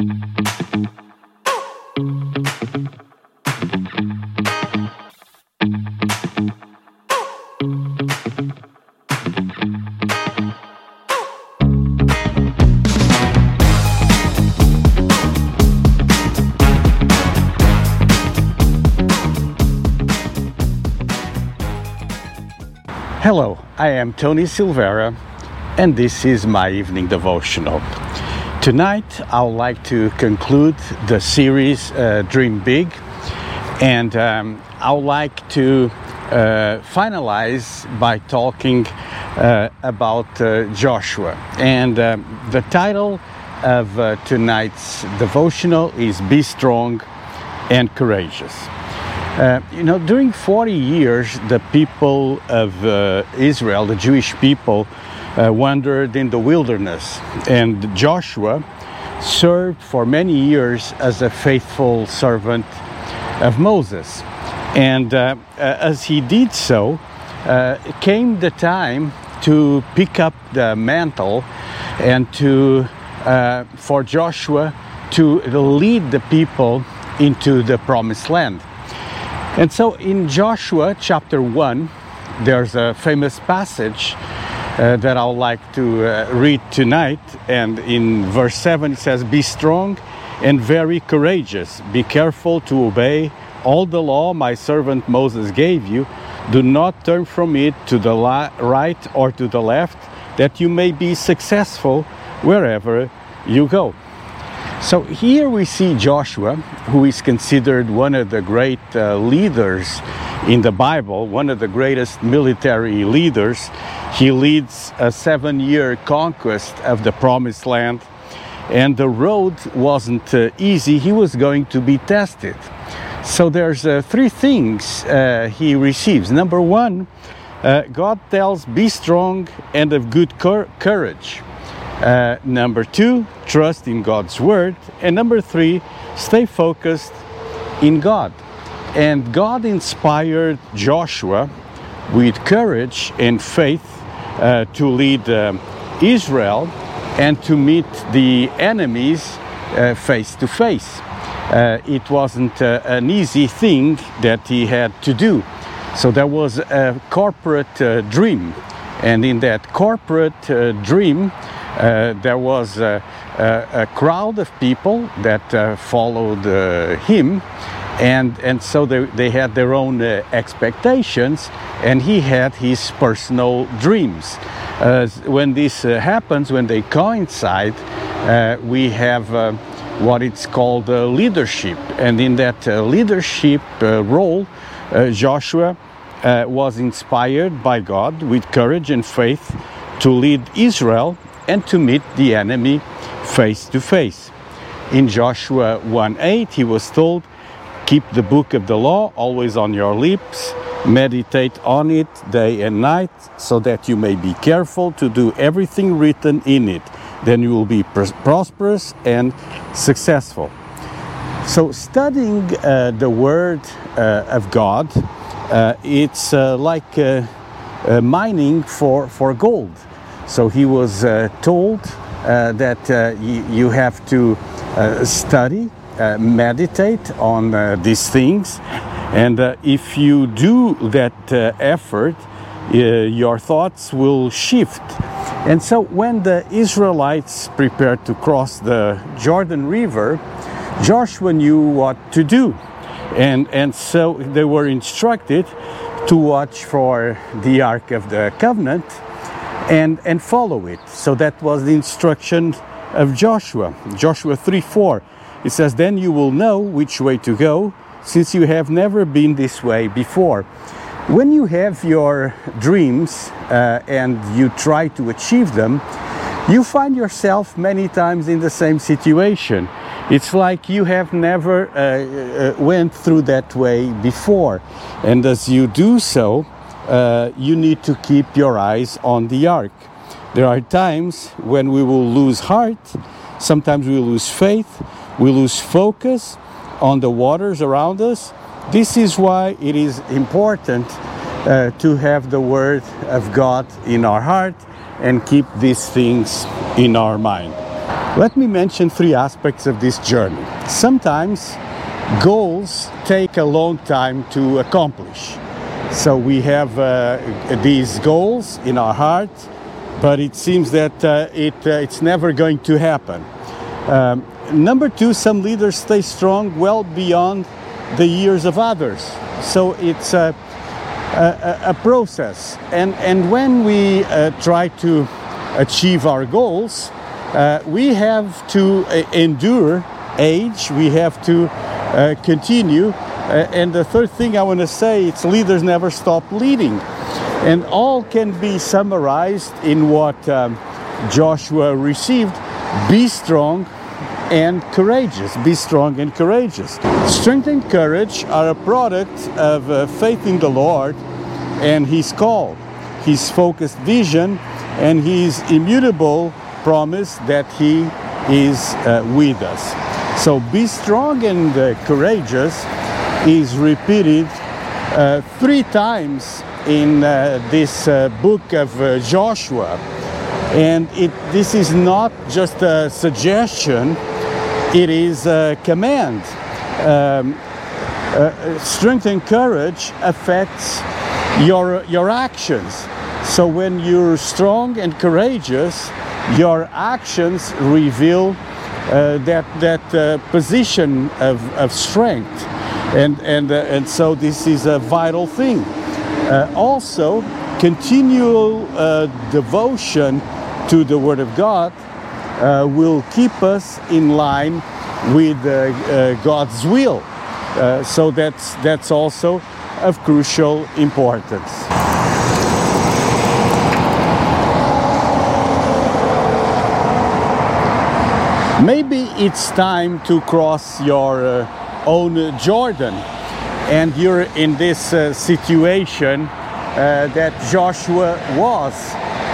Hello, I am Tony Silvera, and this is my evening devotional. Tonight, I would like to conclude the series uh, Dream Big, and um, I would like to uh, finalize by talking uh, about uh, Joshua. And um, the title of uh, tonight's devotional is Be Strong and Courageous. Uh, you know, during 40 years, the people of Israel, the Jewish people, uh, wandered in the wilderness, and Joshua served for many years as a faithful servant of Moses. And uh, uh, as he did so, came the time to pick up the mantle and to for Joshua to lead the people into the promised land. And so in Joshua chapter 1, there's a famous passage uh, that I would like to uh, read tonight. And in verse 7, it says, Be strong and very courageous. Be careful to obey all the law my servant Moses gave you. Do not turn from it to the right or to the left, that you may be successful wherever you go. So here we see Joshua, who is considered one of the great uh, leaders in the Bible, one of the greatest military leaders. He leads a seven year conquest of the promised land, and the road wasn't uh, easy. He was going to be tested. So there's uh, three things uh, he receives. Number one, uh, God tells, Be strong and of good cor- courage. Uh, number two, trust in God's word. And number three, stay focused in God. And God inspired Joshua with courage and faith uh, to lead uh, Israel and to meet the enemies uh, face to face. Uh, it wasn't uh, an easy thing that he had to do. So there was a corporate dream. And in that corporate dream, uh, there was a, a, a, crowd of people that uh, followed uh, him and and so they, they had their own uh, expectations and he had his personal dreams uh, when this uh, happens when they coincide we have what it's called leadership and in that leadership role joshua was inspired by god with courage and faith to lead israel and to meet the enemy face to face. In Joshua 1:8 he was told, "Keep the book of the law always on your lips, meditate on it day and night, so that you may be careful to do everything written in it. Then you will be pr- prosperous and successful." So studying uh, the word uh, of God, uh, it's uh, like uh, uh, mining for, for gold. So he was told that you have to study, Uh, meditate on uh, these things, and uh, if you do that effort, your thoughts will shift. And so when the Israelites prepared to cross the Jordan River, Joshua knew what to do. And, and so they were instructed to watch for the Ark of the Covenant and, and follow it. So that was the instruction of Joshua. Joshua 3 4. It says, Then you will know which way to go, since you have never been this way before. When you have your dreams uh, and you try to achieve them, you find yourself many times in the same situation. It's like you have never uh, uh, went through that way before. And as you do so, uh, you need to keep your eyes on the ark. There are times when we will lose heart, sometimes we lose faith, we lose focus on the waters around us. This is why it is important uh, to have the Word of God in our heart and keep these things in our mind. Let me mention three aspects of this journey. Sometimes goals take a long time to accomplish. So we have uh, these goals in our heart, but it seems that uh, it, uh, it's never going to happen. Um, number two, some leaders stay strong well beyond the years of others. So it's a, a, a process. And, and when we uh, try to achieve our goals, uh, we have to uh, endure age, we have to uh, continue. Uh, and the third thing I want to say it's leaders never stop leading. And all can be summarized in what um, Joshua received be strong and courageous. Be strong and courageous. Strength and courage are a product of uh, faith in the Lord and His call, His focused vision, and His immutable promise that He is uh, with us. So be strong and uh, courageous is repeated uh, three times in uh, this uh, book of Joshua. And it, this is not just a suggestion, it is a command. Um, uh, strength and courage affects your, your actions. So when you're strong and courageous, your actions reveal uh, that, that uh, position of, of strength. And, and, uh, and so this is a vital thing. Uh, also, continual uh, devotion to the Word of God uh, will keep us in line with God's will. so that's, that's also of crucial importance. Maybe it's time to cross your uh, own Jordan and you're in this uh, situation uh, that Joshua was.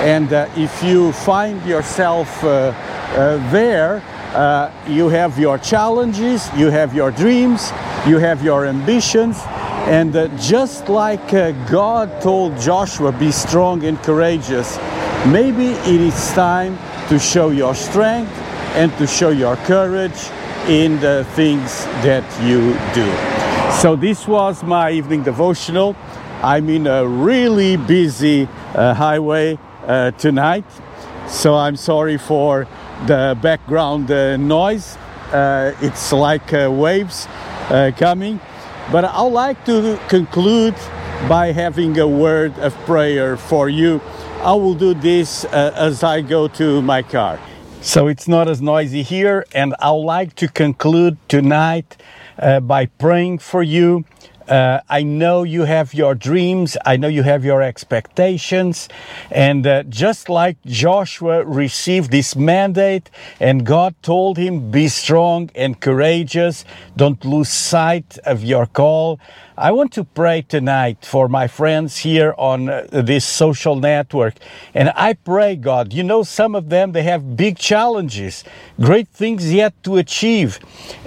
And uh, if you find yourself uh, uh, there, you have your challenges, you have your dreams, you have your ambitions, and just like God told Joshua, be strong and courageous, maybe it is time to show your strength and to show your courage in the things that you do. So this was my evening devotional. I'm in a really busy uh, highway uh, tonight, so I'm sorry for the background uh, noise. Uh, it's like uh, waves uh, coming, but I'd like to conclude by having a word of prayer for you. I will do this as I go to my car. So it's not as noisy here, and I'd like to conclude tonight uh, by praying for you. Uh, I know you have your dreams. I know you have your expectations. And uh, just like Joshua received this mandate and God told him, be strong and courageous. Don't lose sight of your call. I want to pray tonight for my friends here on uh, this social network. And I pray, God, you know, some of them, they have big challenges, great things yet to achieve.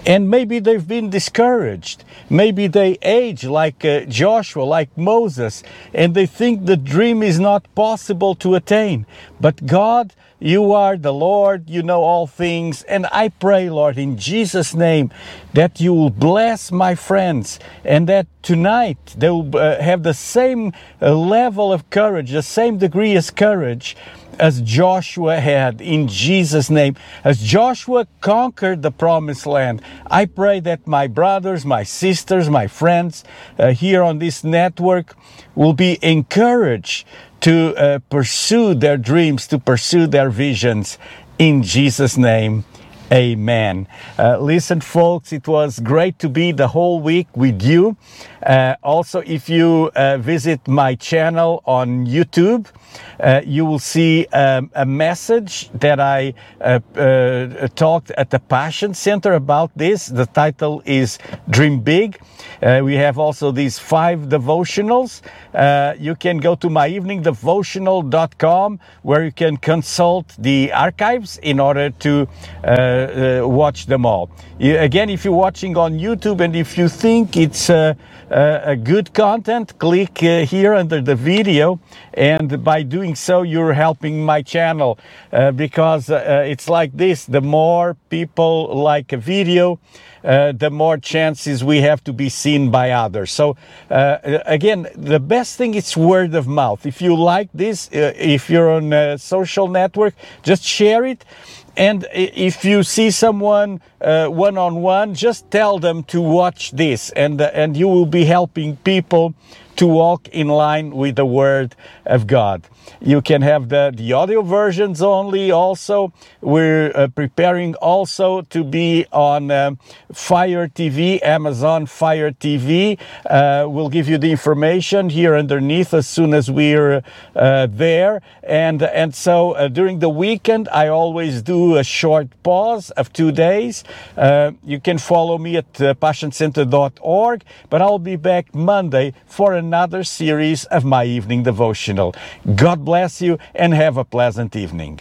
And maybe they've been discouraged. Maybe they age like uh, Joshua, like Moses, and they think the dream is not possible to attain. But God, you are the Lord, you know all things. And I pray, Lord, in Jesus' name, that you will bless my friends and that tonight they will uh, have the same uh, level of courage, the same degree of courage as Joshua had in Jesus' name. As Joshua conquered the promised land, I pray that my brothers, my sisters, my friends uh, here on this network will be encouraged to uh, pursue their dreams, to pursue their visions. In Jesus' name, amen. Uh, listen, folks, it was great to be the whole week with you. Uh, also, if you uh, visit my channel on YouTube, uh, you will see um, a message that I uh, uh, talked at the Passion Center about this. The title is Dream Big. We have also these five devotionals. You can go to myeveningdevotional.com where you can consult the archives in order to uh, watch them all. Again, if you're watching on YouTube and if you think it's uh, uh, a good content, click uh, here under the video, and by doing so, you're helping my channel uh, because uh, it's like this: the more people like a video, uh, the more chances we have to be seen by others. So, uh, again, the best thing is word of mouth. If you like this, uh, if you're on a social network, just share it. And if you see someone one on one, just tell them to watch this, and uh, and you will be helping people to walk in line with the Word of God. You can have the, the audio versions only. Also, we're uh, preparing also to be on um, Fire TV, Amazon Fire TV. Uh, we'll give you the information here underneath as soon as we're uh, there. And and so uh, during the weekend, I always do a short pause of two days. Uh, you can follow me at uh, passioncenter.org, but I'll be back Monday for another series of my evening devotional. God bless you and have a pleasant evening.